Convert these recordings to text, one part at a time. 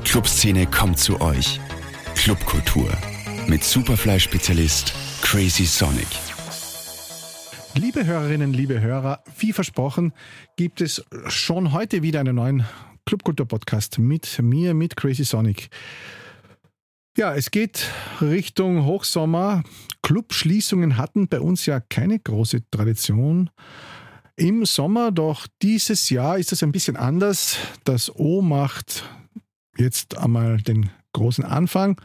Die Clubszene kommt zu euch. Clubkultur mit Superfly-Spezialist Crazy Sonic. Liebe Hörerinnen, liebe Hörer, wie versprochen, gibt es schon heute wieder einen neuen Clubkultur-Podcast mit mir, mit Crazy Sonic. Ja, es geht Richtung Hochsommer. Clubschließungen hatten bei uns ja keine große Tradition im Sommer, doch dieses Jahr ist es ein bisschen anders. Das O macht jetzt einmal den großen Anfang.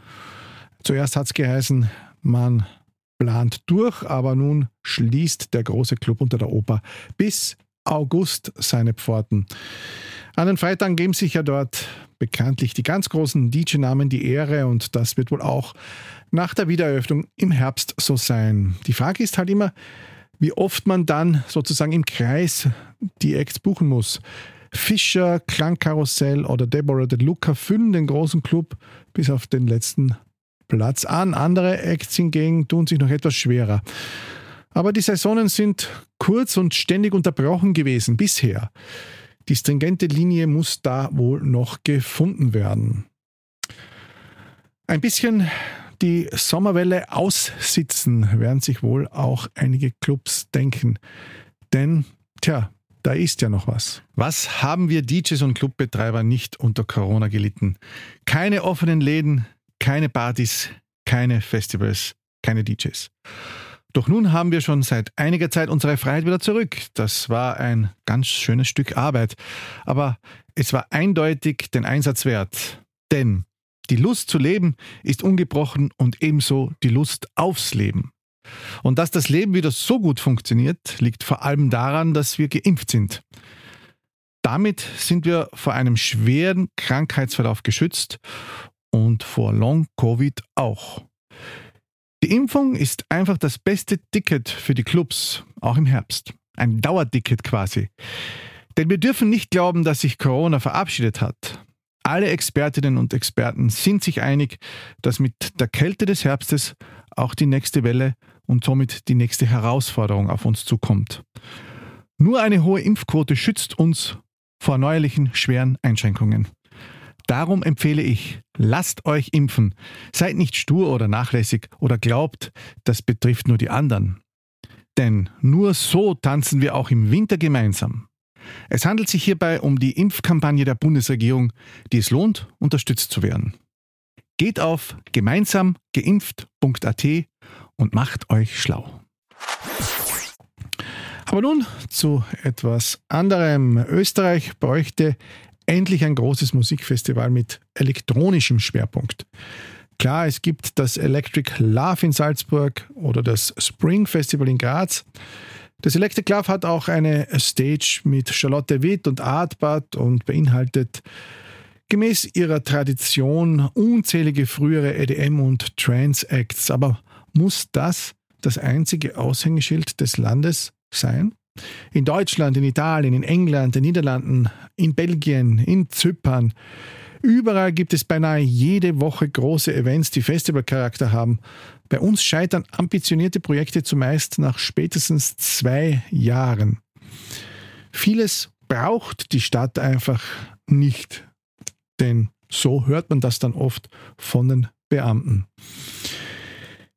Zuerst hat es geheißen, man plant durch, aber nun schließt der große Club unter der Oper bis August seine Pforten. An den Freitagen geben sich ja dort bekanntlich die ganz großen DJ-Namen die Ehre und das wird wohl auch nach der Wiedereröffnung im Herbst so sein. Die Frage ist halt immer, wie oft man dann sozusagen im Kreis die Acts buchen muss. Fischer, Klangkarussell oder Deborah De Luca füllen den großen Club bis auf den letzten Platz an. Andere Acts hingegen tun sich noch etwas schwerer. Aber die Saisonen sind kurz und ständig unterbrochen gewesen bisher. Die stringente Linie muss da wohl noch gefunden werden. Ein bisschen die Sommerwelle aussitzen, werden sich wohl auch einige Clubs denken. Denn, tja, da ist ja noch was. Was haben wir DJs und Clubbetreiber nicht unter Corona gelitten? Keine offenen Läden, keine Partys, keine Festivals, keine DJs. Doch nun haben wir schon seit einiger Zeit unsere Freiheit wieder zurück. Das war ein ganz schönes Stück Arbeit. Aber es war eindeutig den Einsatz wert. Denn die Lust zu leben ist ungebrochen und ebenso die Lust aufs Leben. Und dass das Leben wieder so gut funktioniert, liegt vor allem daran, dass wir geimpft sind. Damit sind wir vor einem schweren Krankheitsverlauf geschützt und vor Long-Covid auch. Die Impfung ist einfach das beste Ticket für die Clubs, auch im Herbst. Ein Dauerticket quasi. Denn wir dürfen nicht glauben, dass sich Corona verabschiedet hat. Alle Expertinnen und Experten sind sich einig, dass mit der Kälte des Herbstes auch die nächste Welle und somit die nächste Herausforderung auf uns zukommt. Nur eine hohe Impfquote schützt uns vor neuerlichen schweren Einschränkungen. Darum empfehle ich, lasst euch impfen. Seid nicht stur oder nachlässig oder glaubt, das betrifft nur die anderen. Denn nur so tanzen wir auch im Winter gemeinsam. Es handelt sich hierbei um die Impfkampagne der Bundesregierung, die es lohnt, unterstützt zu werden. Geht auf gemeinsamgeimpft.at und macht euch schlau. Aber nun zu etwas anderem. Österreich bräuchte endlich ein großes Musikfestival mit elektronischem Schwerpunkt. Klar, es gibt das Electric Love in Salzburg oder das Spring Festival in Graz. Das Electric Love hat auch eine Stage mit Charlotte Witt und Artbad und beinhaltet gemäß ihrer Tradition unzählige frühere EDM- und Trance-Acts. Aber muss das das einzige Aushängeschild des Landes sein? In Deutschland, in Italien, in England, in den Niederlanden, in Belgien, in Zypern. Überall gibt es beinahe jede Woche große Events, die Festivalcharakter haben. Bei uns scheitern ambitionierte Projekte zumeist nach spätestens zwei Jahren. Vieles braucht die Stadt einfach nicht, denn so hört man das dann oft von den Beamten.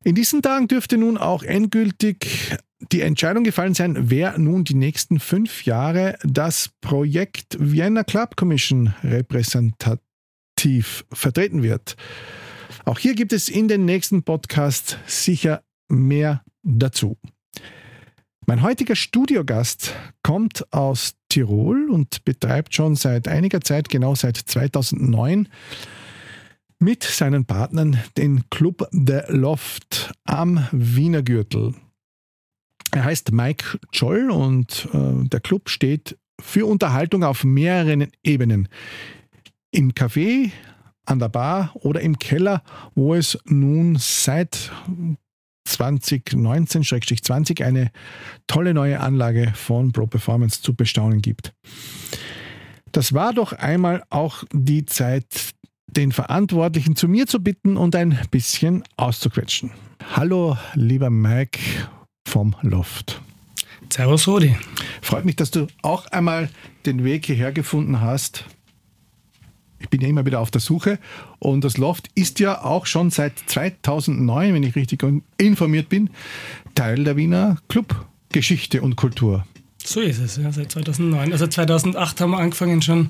In diesen Tagen dürfte nun auch endgültig die Entscheidung gefallen sein, wer nun die nächsten fünf Jahre das Projekt Vienna Club Commission repräsentativ vertreten wird. Auch hier gibt es in den nächsten Podcasts sicher mehr dazu. Mein heutiger Studiogast kommt aus Tirol und betreibt schon seit einiger Zeit, genau seit 2009, mit seinen Partnern den Club The Loft am Wiener Gürtel. Er heißt Mike Joll und äh, der Club steht für Unterhaltung auf mehreren Ebenen. Im Café, an der Bar oder im Keller, wo es nun seit 2019-20 eine tolle neue Anlage von Pro Performance zu bestaunen gibt. Das war doch einmal auch die Zeit, den Verantwortlichen zu mir zu bitten und ein bisschen auszuquetschen. Hallo, lieber Mike vom Loft. Servus Rudi. Freut mich, dass du auch einmal den Weg hierher gefunden hast. Ich bin ja immer wieder auf der Suche. Und das Loft ist ja auch schon seit 2009, wenn ich richtig informiert bin, Teil der Wiener Clubgeschichte und Kultur. So ist es, ja, seit 2009. Also 2008 haben wir angefangen schon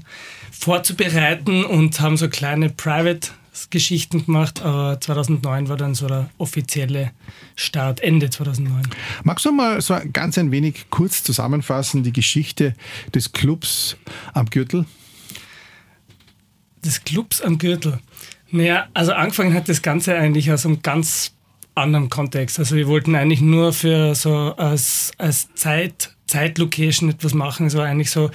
vorzubereiten und haben so kleine Private Geschichten gemacht, aber 2009 war dann so der offizielle Start, Ende 2009. Magst du mal so ganz ein wenig kurz zusammenfassen, die Geschichte des Clubs am Gürtel? Des Clubs am Gürtel? Naja, also angefangen hat das Ganze eigentlich aus einem ganz anderen Kontext. Also wir wollten eigentlich nur für so als, als Zeit, Zeitlocation etwas machen. Es war eigentlich so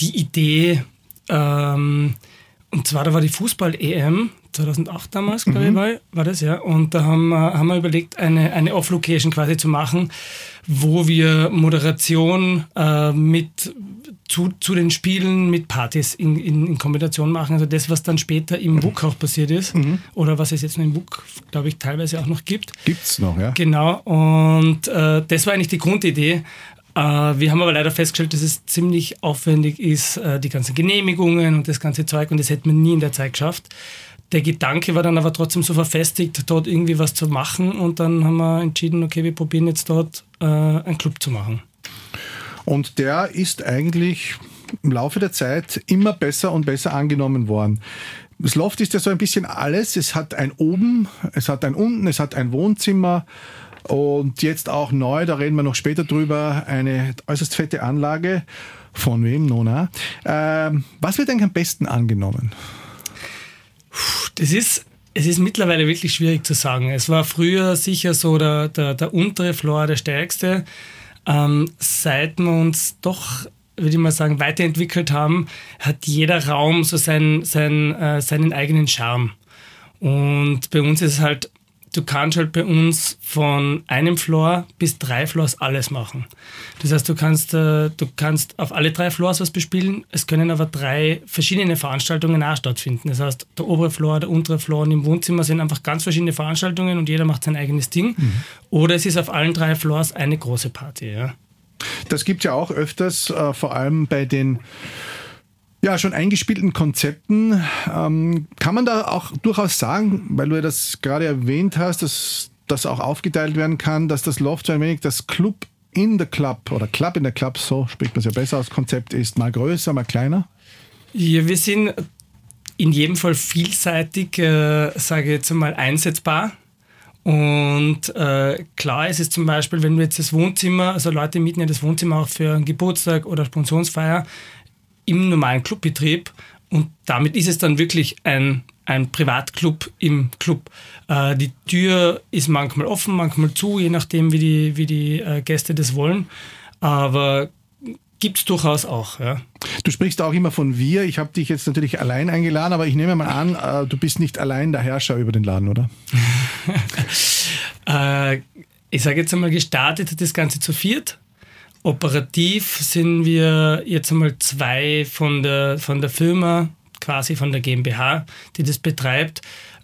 die Idee, ähm, und zwar, da war die Fußball-EM 2008 damals, glaube mhm. ich, war, war das, ja. Und da haben, haben wir überlegt, eine, eine Off-Location quasi zu machen, wo wir Moderation äh, mit zu, zu den Spielen mit Partys in, in, in, Kombination machen. Also das, was dann später im WUK auch passiert ist mhm. oder was es jetzt noch im WUK, glaube ich, teilweise auch noch gibt. Gibt es noch, ja. Genau. Und äh, das war eigentlich die Grundidee. Äh, wir haben aber leider festgestellt, dass es ziemlich aufwendig ist, äh, die ganzen Genehmigungen und das ganze Zeug und das hätte man nie in der Zeit geschafft. Der Gedanke war dann aber trotzdem so verfestigt, dort irgendwie was zu machen und dann haben wir entschieden, okay, wir probieren jetzt dort äh, einen Club zu machen. Und der ist eigentlich im Laufe der Zeit immer besser und besser angenommen worden. Das Loft ist ja so ein bisschen alles. Es hat ein oben, es hat ein unten, es hat ein Wohnzimmer, und jetzt auch neu, da reden wir noch später drüber, eine äußerst fette Anlage. Von wem? Nona. Ähm, was wird eigentlich am besten angenommen? Das ist, es ist mittlerweile wirklich schwierig zu sagen. Es war früher sicher so der, der, der untere Floor der stärkste. Ähm, seit wir uns doch würde ich mal sagen, weiterentwickelt haben, hat jeder Raum so sein, sein, äh, seinen eigenen Charme. Und bei uns ist es halt du kannst halt bei uns von einem Floor bis drei Floors alles machen. Das heißt, du kannst, äh, du kannst auf alle drei Floors was bespielen. Es können aber drei verschiedene Veranstaltungen auch stattfinden. Das heißt, der obere Floor, der untere Floor und im Wohnzimmer sind einfach ganz verschiedene Veranstaltungen und jeder macht sein eigenes Ding. Mhm. Oder es ist auf allen drei Floors eine große Party. Ja. Das gibt es ja auch öfters, äh, vor allem bei den ja, schon eingespielten Konzepten. Ähm, kann man da auch durchaus sagen, weil du ja das gerade erwähnt hast, dass das auch aufgeteilt werden kann, dass das Loft so ein wenig das Club in the Club oder Club in the Club, so spricht man es ja besser aus, Konzept ist, mal größer, mal kleiner? Ja, wir sind in jedem Fall vielseitig, äh, sage ich jetzt einmal, einsetzbar. Und äh, klar ist es zum Beispiel, wenn du jetzt das Wohnzimmer, also Leute mieten ja das Wohnzimmer auch für einen Geburtstag oder Sponsionsfeier, im normalen Clubbetrieb und damit ist es dann wirklich ein, ein Privatclub im Club. Äh, die Tür ist manchmal offen, manchmal zu, je nachdem, wie die, wie die äh, Gäste das wollen. Aber gibt es durchaus auch. Ja. Du sprichst auch immer von wir. Ich habe dich jetzt natürlich allein eingeladen, aber ich nehme mal an, äh, du bist nicht allein der Herrscher über den Laden, oder? Äh, ich sage jetzt einmal, gestartet hat das Ganze zu viert. Operativ sind wir jetzt einmal zwei von der, von der Firma, quasi von der GmbH, die das betreibt.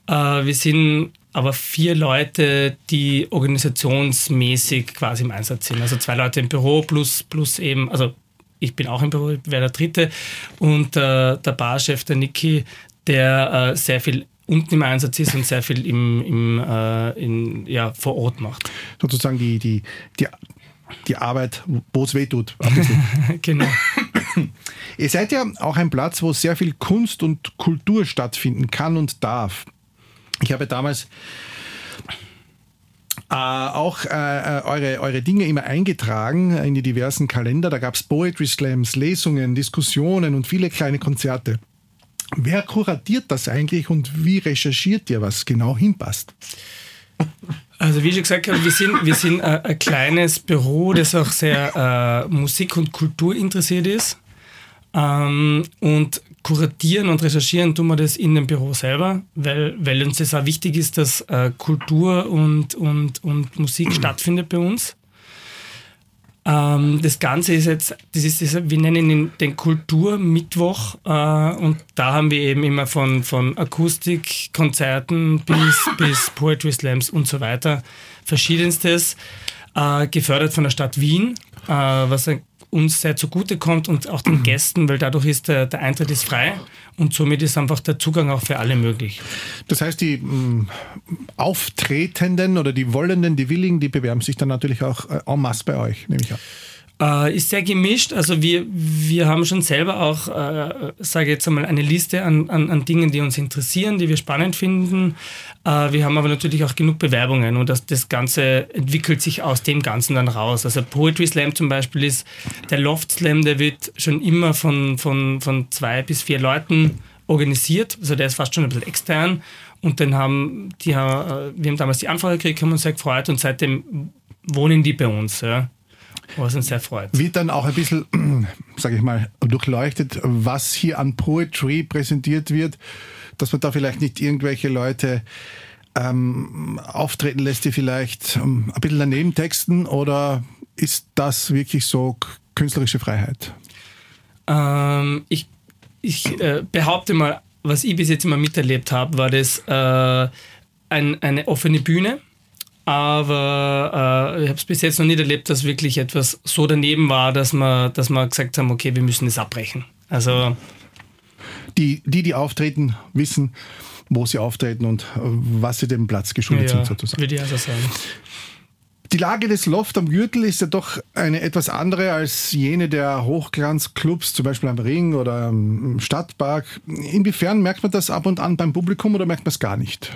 Äh, wir sind aber vier Leute, die organisationsmäßig quasi im Einsatz sind. Also zwei Leute im Büro plus, plus eben, also ich bin auch im Büro, wäre der dritte. Und äh, der Barchef, der Niki, der äh, sehr viel unten im Einsatz ist und sehr viel im, im, äh, in, ja, vor Ort macht. Sozusagen die, die, die die Arbeit, wo es weh tut. genau. Ihr seid ja auch ein Platz, wo sehr viel Kunst und Kultur stattfinden kann und darf. Ich habe damals äh, auch äh, äh eure, eure Dinge immer eingetragen in die diversen Kalender. Da gab es Poetry Slams, Lesungen, Diskussionen und viele kleine Konzerte. Wer kuratiert das eigentlich und wie recherchiert ihr, was genau hinpasst? Also wie ich schon gesagt habe, wir sind, wir sind ein, ein kleines Büro, das auch sehr äh, Musik und Kultur interessiert ist. Ähm, und kuratieren und recherchieren tun wir das in dem Büro selber, weil, weil uns das auch wichtig ist, dass äh, Kultur und, und, und Musik stattfindet bei uns. Ähm, das Ganze ist jetzt, das ist, das, wir nennen ihn den Kulturmittwoch äh, und da haben wir eben immer von, von Akustikkonzerten bis, bis Poetry Slams und so weiter verschiedenstes, äh, gefördert von der Stadt Wien, äh, was ein uns sehr zugutekommt und auch den Gästen, weil dadurch ist der, der Eintritt ist frei und somit ist einfach der Zugang auch für alle möglich. Das heißt, die mh, Auftretenden oder die Wollenden, die Willigen, die bewerben sich dann natürlich auch äh, en masse bei euch, nehme ich an. Äh, ist sehr gemischt. Also wir, wir haben schon selber auch, äh, sage jetzt einmal, eine Liste an, an, an Dingen, die uns interessieren, die wir spannend finden. Äh, wir haben aber natürlich auch genug Bewerbungen und das, das Ganze entwickelt sich aus dem Ganzen dann raus. Also Poetry Slam zum Beispiel ist, der Loft Slam, der wird schon immer von, von, von zwei bis vier Leuten organisiert. Also der ist fast schon ein bisschen extern. Und dann haben die, äh, wir haben damals die Anfrage gekriegt, haben uns sehr gefreut und seitdem wohnen die bei uns. Ja was uns sehr freut. Wird dann auch ein bisschen, sage ich mal, durchleuchtet, was hier an Poetry präsentiert wird, dass man da vielleicht nicht irgendwelche Leute ähm, auftreten lässt, die vielleicht ähm, ein bisschen daneben texten oder ist das wirklich so künstlerische Freiheit? Ähm, ich ich äh, behaupte mal, was ich bis jetzt immer miterlebt habe, war das äh, ein, eine offene Bühne aber äh, ich habe es bis jetzt noch nicht erlebt, dass wirklich etwas so daneben war, dass wir, dass wir gesagt haben, okay, wir müssen es abbrechen. Also die, die, die auftreten, wissen, wo sie auftreten und äh, was sie dem Platz geschuldet ja, sind, sozusagen. Würde ich also sagen. Die Lage des Loft am Gürtel ist ja doch eine etwas andere als jene der Hochglanzclubs, zum Beispiel am Ring oder am Stadtpark. Inwiefern merkt man das ab und an beim Publikum oder merkt man es gar nicht?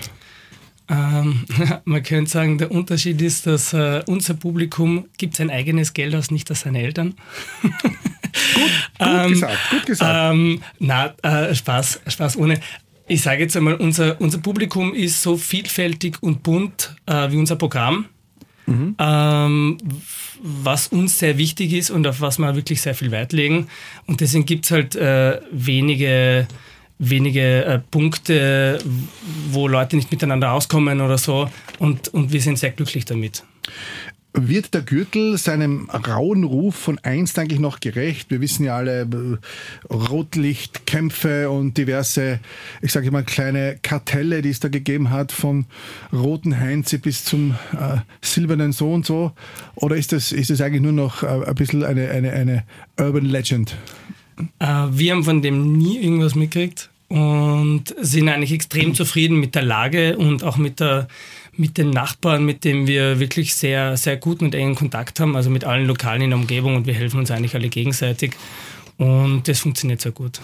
Ähm, man könnte sagen, der Unterschied ist, dass äh, unser Publikum gibt sein eigenes Geld aus, nicht aus seinen Eltern. gut, gut ähm, gesagt, gut gesagt. Ähm, na, äh, Spaß, Spaß ohne. Ich sage jetzt einmal, unser, unser Publikum ist so vielfältig und bunt äh, wie unser Programm. Mhm. Ähm, was uns sehr wichtig ist und auf was wir wirklich sehr viel Wert legen. Und deswegen gibt es halt äh, wenige wenige äh, Punkte, wo Leute nicht miteinander auskommen oder so. Und, und wir sind sehr glücklich damit. Wird der Gürtel seinem rauen Ruf von einst eigentlich noch gerecht? Wir wissen ja alle, äh, Rotlichtkämpfe und diverse, ich sage mal, kleine Kartelle, die es da gegeben hat, vom roten Heinze bis zum äh, silbernen so und so. Oder ist das, ist das eigentlich nur noch äh, ein bisschen eine, eine, eine Urban Legend? Äh, wir haben von dem nie irgendwas mitgekriegt und sind eigentlich extrem zufrieden mit der Lage und auch mit, der, mit den Nachbarn, mit denen wir wirklich sehr, sehr guten und engen Kontakt haben, also mit allen Lokalen in der Umgebung und wir helfen uns eigentlich alle gegenseitig und das funktioniert sehr gut.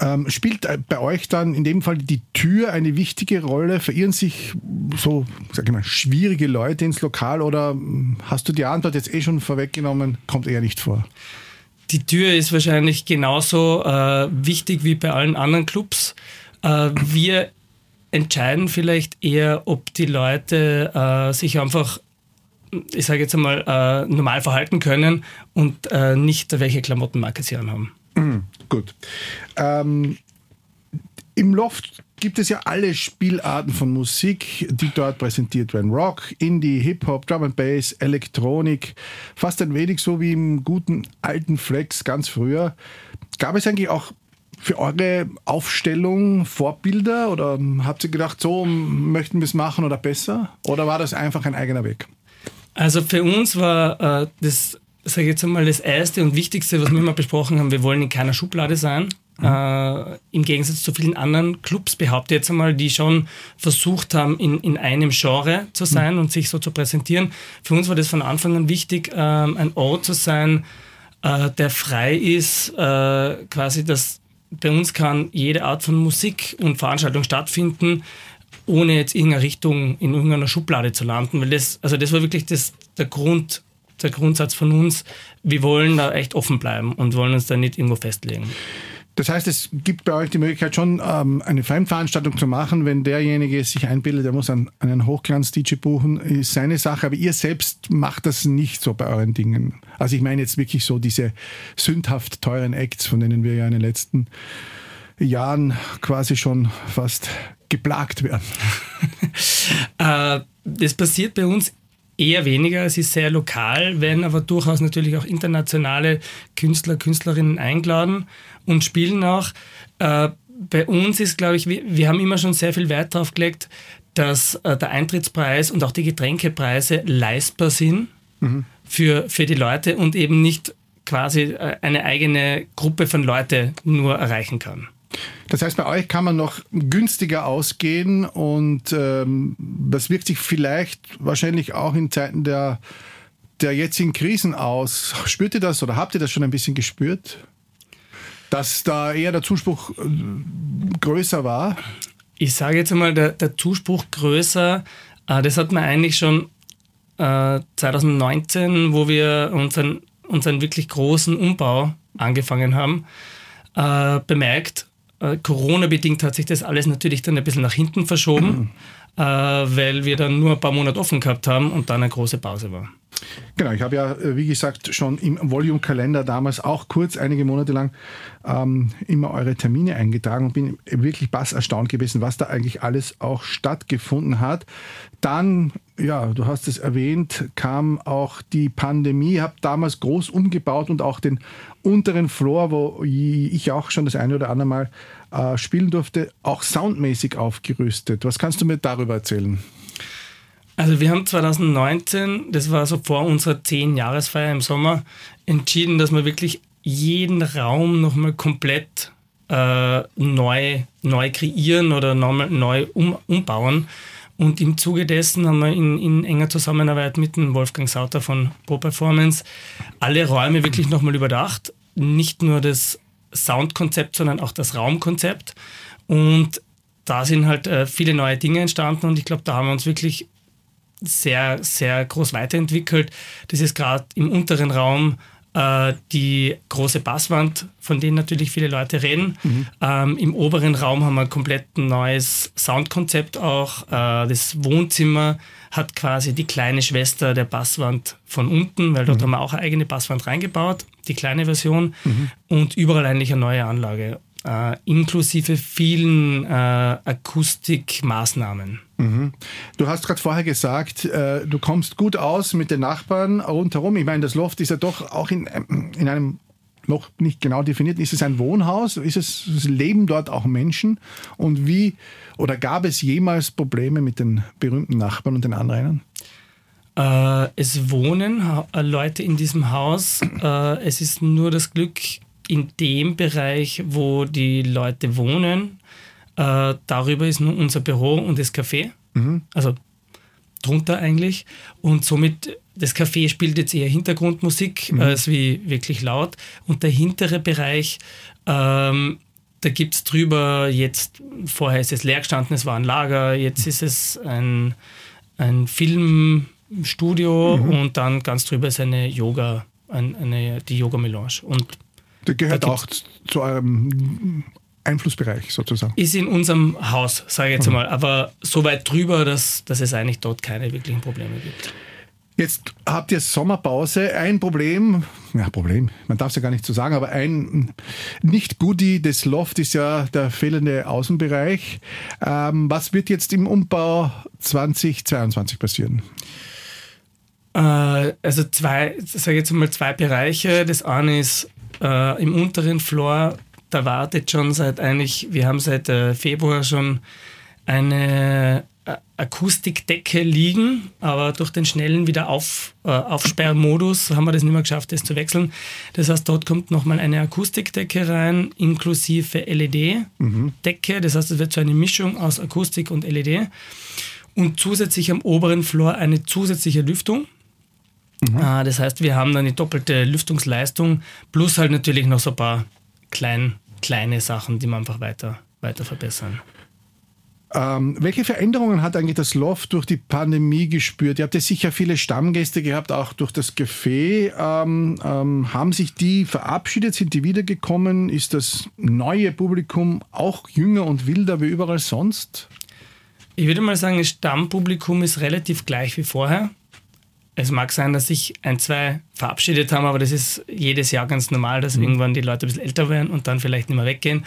Ähm, spielt bei euch dann in dem Fall die Tür eine wichtige Rolle? Verirren sich so, sag ich mal, schwierige Leute ins Lokal oder hast du die Antwort jetzt eh schon vorweggenommen? Kommt eher nicht vor die Tür ist wahrscheinlich genauso äh, wichtig wie bei allen anderen Clubs. Äh, wir entscheiden vielleicht eher, ob die Leute äh, sich einfach, ich sage jetzt einmal, äh, normal verhalten können und äh, nicht welche Klamottenmarke sie anhaben. Mhm, gut. Ähm, Im Loft gibt es ja alle Spielarten von Musik, die dort präsentiert werden. Rock, Indie, Hip-Hop, Drum and Bass, Elektronik. Fast ein wenig so wie im guten alten Flex ganz früher. Gab es eigentlich auch für eure Aufstellung Vorbilder oder habt ihr gedacht, so möchten wir es machen oder besser? Oder war das einfach ein eigener Weg? Also für uns war äh, das, sage ich jetzt einmal, das Erste und Wichtigste, was wir immer besprochen haben, wir wollen in keiner Schublade sein. Äh, Im Gegensatz zu vielen anderen Clubs, behaupte ich jetzt einmal, die schon versucht haben, in, in einem Genre zu sein mhm. und sich so zu präsentieren. Für uns war das von Anfang an wichtig, äh, ein Ort zu sein, äh, der frei ist, äh, quasi, dass bei uns kann jede Art von Musik und Veranstaltung stattfinden, ohne jetzt irgendeine Richtung in irgendeiner Schublade zu landen, weil das, also das war wirklich das, der Grund, der Grundsatz von uns. Wir wollen da echt offen bleiben und wollen uns da nicht irgendwo festlegen. Das heißt, es gibt bei euch die Möglichkeit schon, ähm, eine Fremdveranstaltung zu machen, wenn derjenige sich einbildet, er muss einen, einen Hochglanz-DJ buchen, ist seine Sache, aber ihr selbst macht das nicht so bei euren Dingen. Also ich meine jetzt wirklich so diese sündhaft teuren Acts, von denen wir ja in den letzten Jahren quasi schon fast geplagt werden. äh, das passiert bei uns eher weniger. Es ist sehr lokal, werden aber durchaus natürlich auch internationale Künstler, Künstlerinnen eingeladen und spielen auch. Äh, bei uns ist, glaube ich, wir, wir, haben immer schon sehr viel Wert darauf gelegt, dass äh, der Eintrittspreis und auch die Getränkepreise leistbar sind mhm. für, für die Leute und eben nicht quasi äh, eine eigene Gruppe von Leuten nur erreichen kann. Das heißt, bei euch kann man noch günstiger ausgehen und ähm, das wirkt sich vielleicht wahrscheinlich auch in Zeiten der, der jetzigen Krisen aus. Spürt ihr das oder habt ihr das schon ein bisschen gespürt? Dass da eher der Zuspruch äh, größer war? Ich sage jetzt einmal, der, der Zuspruch größer, äh, das hat man eigentlich schon äh, 2019, wo wir unseren, unseren wirklich großen Umbau angefangen haben, äh, bemerkt. Äh, Corona-bedingt hat sich das alles natürlich dann ein bisschen nach hinten verschoben, mhm. äh, weil wir dann nur ein paar Monate offen gehabt haben und dann eine große Pause war. Genau, ich habe ja, äh, wie gesagt, schon im Volume-Kalender damals auch kurz einige Monate lang ähm, immer eure Termine eingetragen und bin wirklich bass erstaunt gewesen, was da eigentlich alles auch stattgefunden hat. Dann, ja, du hast es erwähnt, kam auch die Pandemie, habe damals groß umgebaut und auch den unteren Floor, wo ich auch schon das eine oder andere Mal äh, spielen durfte, auch soundmäßig aufgerüstet. Was kannst du mir darüber erzählen? Also wir haben 2019, das war so vor unserer 10-Jahresfeier im Sommer, entschieden, dass wir wirklich jeden Raum nochmal komplett äh, neu, neu kreieren oder nochmal neu um, umbauen. Und im Zuge dessen haben wir in, in, enger Zusammenarbeit mit dem Wolfgang Sauter von Pro Performance alle Räume wirklich nochmal überdacht. Nicht nur das Soundkonzept, sondern auch das Raumkonzept. Und da sind halt äh, viele neue Dinge entstanden und ich glaube, da haben wir uns wirklich sehr, sehr groß weiterentwickelt. Das ist gerade im unteren Raum äh, die große Basswand, von denen natürlich viele Leute reden. Mhm. Ähm, Im oberen Raum haben wir ein komplett neues Soundkonzept auch. Äh, das Wohnzimmer hat quasi die kleine Schwester der Basswand von unten, weil dort mhm. haben wir auch eine eigene Basswand reingebaut, die kleine Version. Mhm. Und überall eigentlich eine neue Anlage äh, inklusive vielen äh, Akustikmaßnahmen. Mhm. Du hast gerade vorher gesagt, äh, du kommst gut aus mit den Nachbarn rundherum. Ich meine, das Loft ist ja doch auch in, in einem noch nicht genau definiert. Ist es ein Wohnhaus? Ist es leben dort auch Menschen? Und wie oder gab es jemals Probleme mit den berühmten Nachbarn und den Anrainern? Äh, es wohnen Leute in diesem Haus. Äh, es ist nur das Glück, in dem Bereich, wo die Leute wohnen, äh, darüber ist nur unser Büro und das Café. Mhm. Also drunter eigentlich. Und somit, das Café spielt jetzt eher Hintergrundmusik mhm. als wie wirklich laut. Und der hintere Bereich, ähm, da gibt es drüber jetzt, vorher ist es leer gestanden, es war ein Lager, jetzt mhm. ist es ein, ein Filmstudio mhm. und dann ganz drüber ist eine Yoga, eine, die Yoga-Melange. Und der gehört da auch zu eurem Einflussbereich sozusagen. Ist in unserem Haus, sage ich jetzt mhm. mal, aber so weit drüber, dass, dass es eigentlich dort keine wirklichen Probleme gibt. Jetzt habt ihr Sommerpause. Ein Problem, ja, Problem, man darf es ja gar nicht so sagen, aber ein Nicht-Goodie des Loft ist ja der fehlende Außenbereich. Ähm, was wird jetzt im Umbau 2022 passieren? Äh, also zwei, sage ich jetzt mal zwei Bereiche. Das eine ist äh, im unteren Floor, da wartet schon seit eigentlich, wir haben seit äh, Februar schon eine äh, Akustikdecke liegen, aber durch den schnellen Wiederauf, äh, Aufsperrmodus haben wir das nicht mehr geschafft, das zu wechseln. Das heißt, dort kommt nochmal eine Akustikdecke rein, inklusive LED-Decke. Mhm. Das heißt, es wird so eine Mischung aus Akustik und LED. Und zusätzlich am oberen Floor eine zusätzliche Lüftung. Mhm. Ah, das heißt, wir haben dann die doppelte Lüftungsleistung plus halt natürlich noch so ein paar klein, kleine Sachen, die man einfach weiter, weiter verbessern. Ähm, welche Veränderungen hat eigentlich das Loft durch die Pandemie gespürt? Ihr habt ja sicher viele Stammgäste gehabt, auch durch das Café. Ähm, ähm, haben sich die verabschiedet? Sind die wiedergekommen? Ist das neue Publikum auch jünger und wilder wie überall sonst? Ich würde mal sagen, das Stammpublikum ist relativ gleich wie vorher. Es mag sein, dass sich ein, zwei verabschiedet haben, aber das ist jedes Jahr ganz normal, dass mhm. irgendwann die Leute ein bisschen älter werden und dann vielleicht nicht mehr weggehen.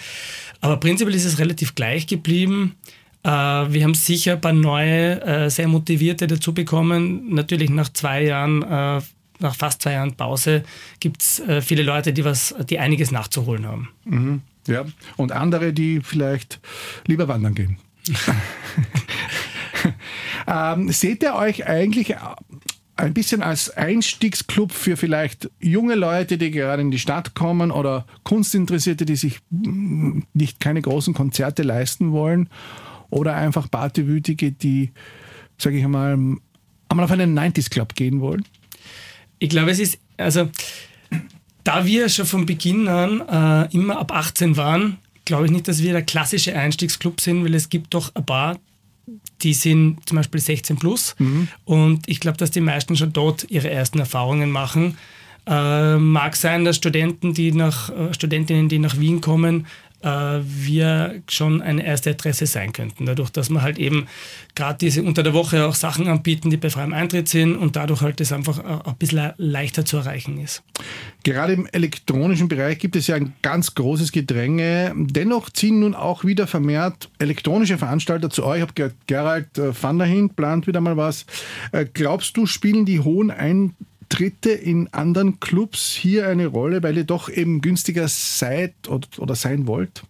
Aber prinzipiell ist es relativ gleich geblieben. Äh, wir haben sicher ein paar neue, äh, sehr motivierte dazu bekommen. Natürlich nach zwei Jahren, äh, nach fast zwei Jahren Pause, gibt es viele Leute, die, was, die einiges nachzuholen haben. Mhm. Ja, und andere, die vielleicht lieber wandern gehen. ähm, seht ihr euch eigentlich ein bisschen als Einstiegsclub für vielleicht junge Leute, die gerade in die Stadt kommen oder Kunstinteressierte, die sich mm, nicht keine großen Konzerte leisten wollen oder einfach Partywütige, die, sage ich einmal, einmal auf einen 90s Club gehen wollen? Ich glaube, es ist, also da wir schon von Beginn an äh, immer ab 18 waren, glaube ich nicht, dass wir der klassische Einstiegsclub sind, weil es gibt doch ein paar, die sind zum Beispiel 16 plus. Mhm. Und ich glaube, dass die meisten schon dort ihre ersten Erfahrungen machen. Äh, mag sein, dass Studenten, die nach, äh, Studentinnen, die nach Wien kommen, wir schon eine erste Adresse sein könnten. Dadurch, dass wir halt eben gerade diese unter der Woche auch Sachen anbieten, die bei freiem Eintritt sind und dadurch halt das einfach ein bisschen leichter zu erreichen ist. Gerade im elektronischen Bereich gibt es ja ein ganz großes Gedränge. Dennoch ziehen nun auch wieder vermehrt elektronische Veranstalter zu euch. Ich habe gehört, Gerald äh, van der Hint plant wieder mal was. Äh, glaubst du, spielen die hohen Ein Auftritte in anderen Clubs hier eine Rolle, weil ihr doch eben günstiger seid oder, sein wollt?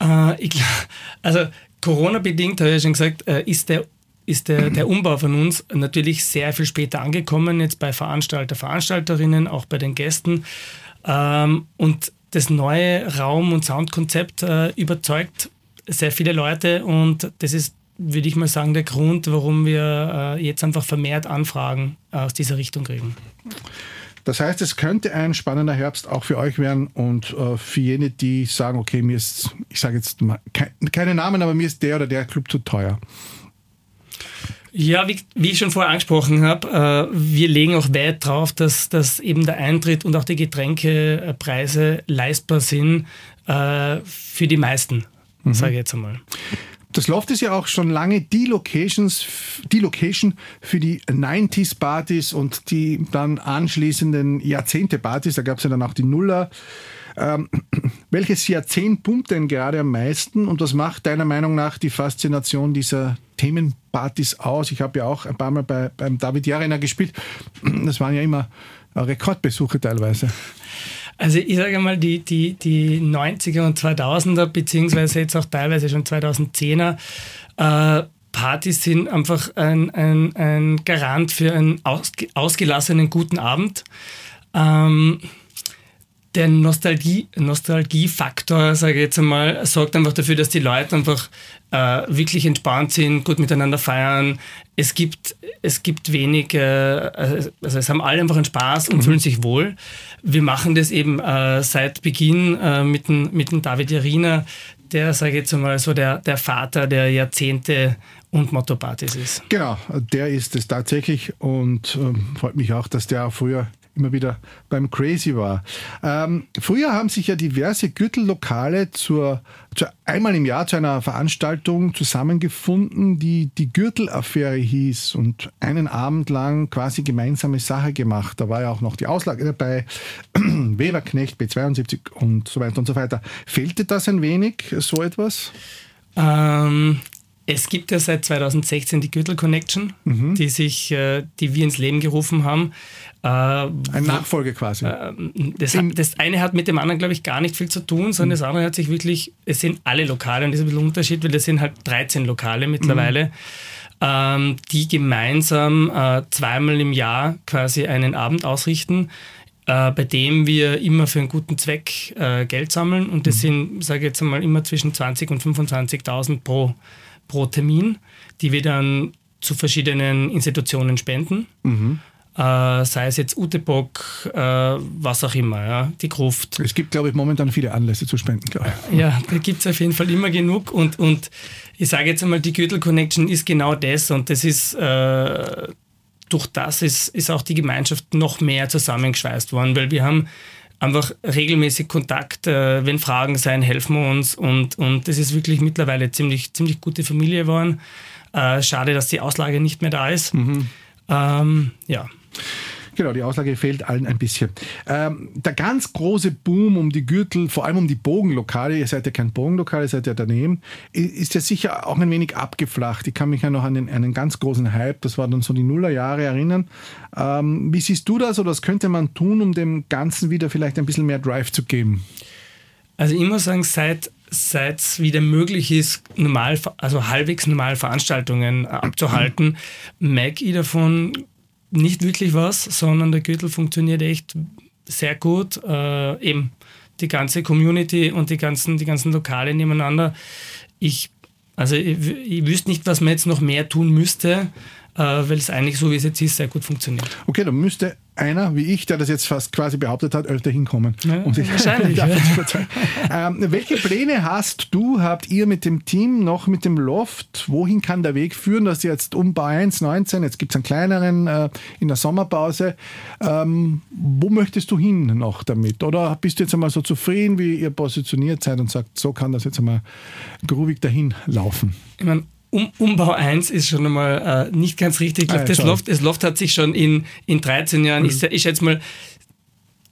Äh, ich, also Corona-bedingt, habe ich schon gesagt, äh, ist der ist der, der Umbau von uns natürlich sehr viel später angekommen, jetzt bei Veranstalter, Veranstalterinnen, auch bei den Gästen. Ähm, und das neue Raum- und Soundkonzept äh, überzeugt sehr viele Leute und das ist würde ich mal sagen, der Grund, warum wir äh, jetzt einfach vermehrt Anfragen aus dieser Richtung kriegen. Das heißt, es könnte ein spannender Herbst auch für euch werden und äh, für jene, die sagen, okay, mir ist, ich sage jetzt mal ke keine Namen, aber mir ist der oder der Club zu teuer. Ja, wie, wie, ich schon vorher angesprochen habe, äh, wir legen auch Wert darauf, dass, dass eben der Eintritt und auch die Getränkepreise leistbar sind äh, für die meisten, mhm. sage ich jetzt einmal. Das Loft ist ja auch schon lange die, Locations, die Location für die 90s-Partys und die dann anschließenden Jahrzehnte-Partys. Da gab es ja dann auch die Nuller. Ähm, welches Jahrzehnt pumpt denn gerade am meisten und was macht deiner Meinung nach die Faszination dieser Themenpartys aus? Ich habe ja auch ein paar Mal bei, beim David Jariner gespielt. Das waren ja immer Rekordbesuche teilweise. Also ich sage mal, die, die, die 90er und 2000er, beziehungsweise jetzt auch teilweise schon 2010er, äh, Partys sind einfach ein, ein, ein Garant für einen ausge, ausgelassenen guten Abend. Ähm, der Nostalgie, Nostalgiefaktor, sage ich jetzt einmal, sorgt einfach dafür, dass die Leute einfach äh, wirklich entspannt sind, gut miteinander feiern. Es gibt, es gibt wenig, äh, also es haben alle einfach einen Spaß und mhm. fühlen sich wohl. Wir machen das eben äh, seit Beginn äh, mit, dem, mit dem David Jarina, der, sage ich jetzt einmal, so der, der Vater der Jahrzehnte und Motto-Partys ist. Genau, der ist es tatsächlich und ähm, freut mich auch, dass der auch früher immer wieder beim Crazy war. Ähm, früher haben sich ja diverse Gürtellokale zur, zur, einmal im Jahr zu einer Veranstaltung zusammengefunden, die die Gürtelaffäre hieß und einen Abend lang quasi gemeinsame Sache gemacht. Da war ja auch noch die Auslage dabei, Weberknecht, B72 und so weiter und so weiter. Fehlte das ein wenig, so etwas? Ähm, es gibt ja seit 2016 die Gürtel Connection, mhm. die sich, äh, die wir ins Leben gerufen haben. Äh, Ein Nachfolge quasi. Äh, das, das, eine hat mit dem anderen, glaube ich, gar nicht viel zu tun, sondern mhm. das andere hat sich wirklich, es sind alle Lokale und das ist ein bisschen ein Unterschied, weil das sind halt 13 Lokale mittlerweile, mhm. ähm, die gemeinsam äh, zweimal im Jahr quasi einen Abend ausrichten. Äh, bei dem wir immer für einen guten Zweck äh, Geld sammeln und das mhm. sind, sage ich jetzt einmal, immer zwischen 20.000 und 25.000 pro pro Termin, die wir dann zu verschiedenen Institutionen spenden. Mhm. Äh, sei es jetzt Utebok, äh, was auch immer, ja, die Gruft. Es gibt, glaube ich, momentan viele Anlässe zu spenden, glaube ich. Ja, da gibt es auf jeden Fall immer genug und, und ich sage jetzt einmal, die Gürtel Connection ist genau das und das ist, äh, durch das ist, ist auch die Gemeinschaft noch mehr zusammengeschweißt worden, weil wir haben einfach regelmäßig Kontakt. Äh, wenn Fragen sein, helfen wir uns. Und, und das ist wirklich mittlerweile ziemlich, ziemlich gute Familie geworden. Äh, schade, dass die Auslage nicht mehr da ist. Mhm. Ähm, ja. Genau, die Auslage fehlt allen ein bisschen. Ähm, der ganz große Boom um die Gürtel, vor allem um die Bogenlokale, ihr seid ja kein Bogenlokal, ihr seid ja daneben, ist ja sicher auch ein wenig abgeflacht. Ich kann mich ja noch an den, einen ganz großen Hype, das war dann so die Nullerjahre, erinnern. Ähm, wie siehst du das oder was könnte man tun, um dem Ganzen wieder vielleicht ein bisschen mehr Drive zu geben? Also ich muss sagen, seit seit es wieder möglich ist, normal, also halbwegs normal Veranstaltungen abzuhalten, merke ich davon nicht wirklich was, sondern der Gürtel funktioniert echt sehr gut. Äh, eben die ganze Community und die ganzen, die ganzen Lokale nebeneinander. Ich, also ich, ich wüsste nicht, was man jetzt noch mehr tun müsste, weil es eigentlich so, wie es jetzt ist, sehr gut funktioniert. Okay, dann müsste einer wie ich, der das jetzt fast quasi behauptet hat, öfter hinkommen. Ja, um sich wahrscheinlich. ja. ähm, welche Pläne hast du, habt ihr mit dem Team noch mit dem Loft? Wohin kann der Weg führen? Das ist jetzt Umbau 1, 19, jetzt gibt es einen kleineren äh, in der Sommerpause. Ähm, wo möchtest du hin noch damit? Oder bist du jetzt einmal so zufrieden, wie ihr positioniert seid und sagt, so kann das jetzt einmal groovig dahin laufen? Ich meine, um, Umbau 1 ist schon einmal äh, nicht ganz richtig. Ah, das, Loft, das Loft hat sich schon in, in 13 Jahren, mhm. ich, ich schätze mal,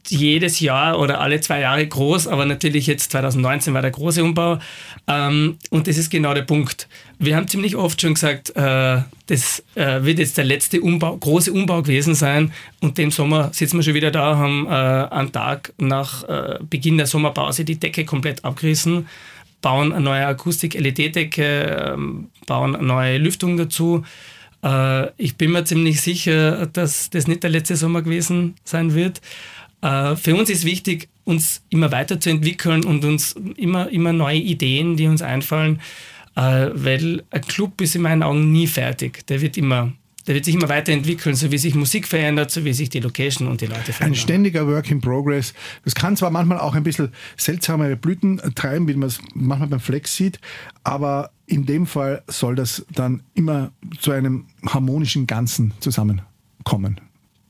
jedes Jahr oder alle zwei Jahre groß, aber natürlich jetzt 2019 war der große Umbau. Ähm, und das ist genau der Punkt. Wir haben ziemlich oft schon gesagt, äh, das äh, wird jetzt der letzte Umbau, große Umbau gewesen sein. Und dem Sommer sitzen wir schon wieder da, haben äh, einen Tag nach äh, Beginn der Sommerpause die Decke komplett abgerissen bauen eine neue Akustik-LED-Decke, ähm, bauen eine neue Lüftung dazu. Äh, ich bin mir ziemlich sicher, dass das nicht der letzte Sommer gewesen sein wird. Äh, für uns ist wichtig, uns immer weiterzuentwickeln und uns immer, immer neue Ideen, die uns einfallen, äh, weil ein Club ist in meinen Augen nie fertig. Der wird immer der wird sich immer weiterentwickeln, so wie sich Musik verändert, so wie sich die Location und die Leute verändern. Ein ständiger Work in Progress. Das kann zwar manchmal auch ein bisschen seltsamere Blüten treiben, wie man es manchmal beim Flex sieht, aber in dem Fall soll das dann immer zu einem harmonischen Ganzen zusammenkommen.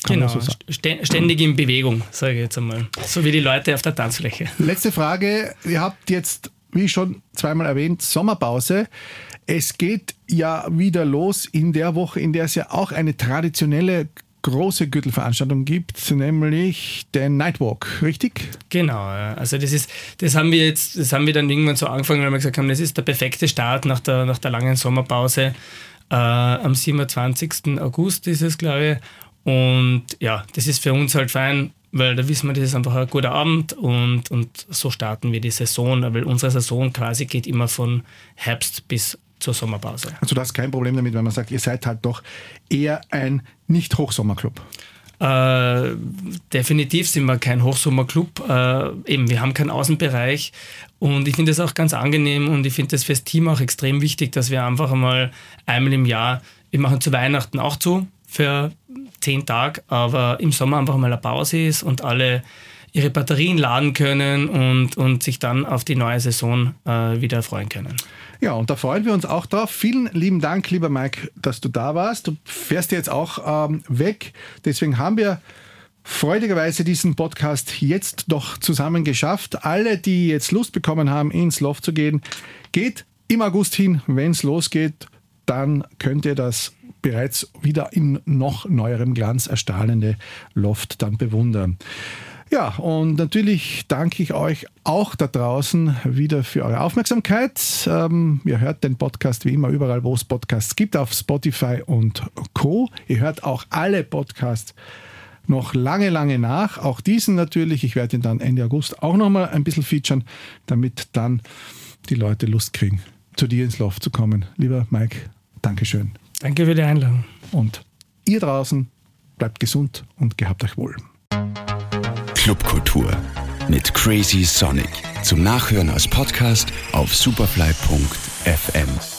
Kann genau, so ständig in Bewegung, sage ich jetzt einmal. So wie die Leute auf der Tanzfläche. Letzte Frage. Ihr habt jetzt, wie schon zweimal erwähnt, Sommerpause. Es geht ja wieder los in der Woche, in der es ja auch eine traditionelle große Gürtelveranstaltung gibt, nämlich den Nightwalk, richtig? Genau, also das ist, das haben wir jetzt, das haben wir dann irgendwann so angefangen, weil wir gesagt haben, das ist der perfekte Start nach der, nach der langen Sommerpause. Äh, am 27. August ist es, glaube ich. Und ja, das ist für uns halt fein, weil da wissen wir, das ist einfach ein guter Abend und, und so starten wir die Saison, weil unsere Saison quasi geht immer von Herbst bis zur Sommerpause. Also du hast kein Problem damit, wenn man sagt, ihr seid halt doch eher ein Nicht-Hochsommerclub. Äh, definitiv sind wir kein Hochsommerclub. Äh, eben, wir haben keinen Außenbereich und ich finde es auch ganz angenehm und ich finde es fürs Team auch extrem wichtig, dass wir einfach einmal einmal im Jahr, wir machen zu Weihnachten auch zu für zehn Tage, aber im Sommer einfach mal eine Pause ist und alle ihre Batterien laden können und, und sich dann auf die neue Saison äh, wieder freuen können. Ja, und da freuen wir uns auch drauf. Vielen lieben Dank, lieber Mike, dass du da warst. Du fährst jetzt auch ähm, weg. Deswegen haben wir freudigerweise diesen Podcast jetzt doch zusammen geschafft. Alle, die jetzt Lust bekommen haben, ins Loft zu gehen, geht im August hin, wenn es losgeht. Dann könnt ihr das bereits wieder in noch neuerem Glanz erstrahlende Loft dann bewundern. Ja, und natürlich danke ich euch auch da draußen wieder für eure Aufmerksamkeit. Ähm, ihr hört den Podcast wie immer überall, wo es Podcasts gibt, auf Spotify und Co. Ihr hört auch alle Podcasts noch lange, lange nach. Auch diesen natürlich. Ich werde ihn dann Ende August auch nochmal ein bisschen featuren, damit dann die Leute Lust kriegen, zu dir ins Loft zu kommen. Lieber Mike, Dankeschön. Danke für die Einladung. Und ihr draußen bleibt gesund und gehabt euch wohl. Clubkultur mit Crazy Sonic. Zum Nachhören als Podcast auf superfly.fm.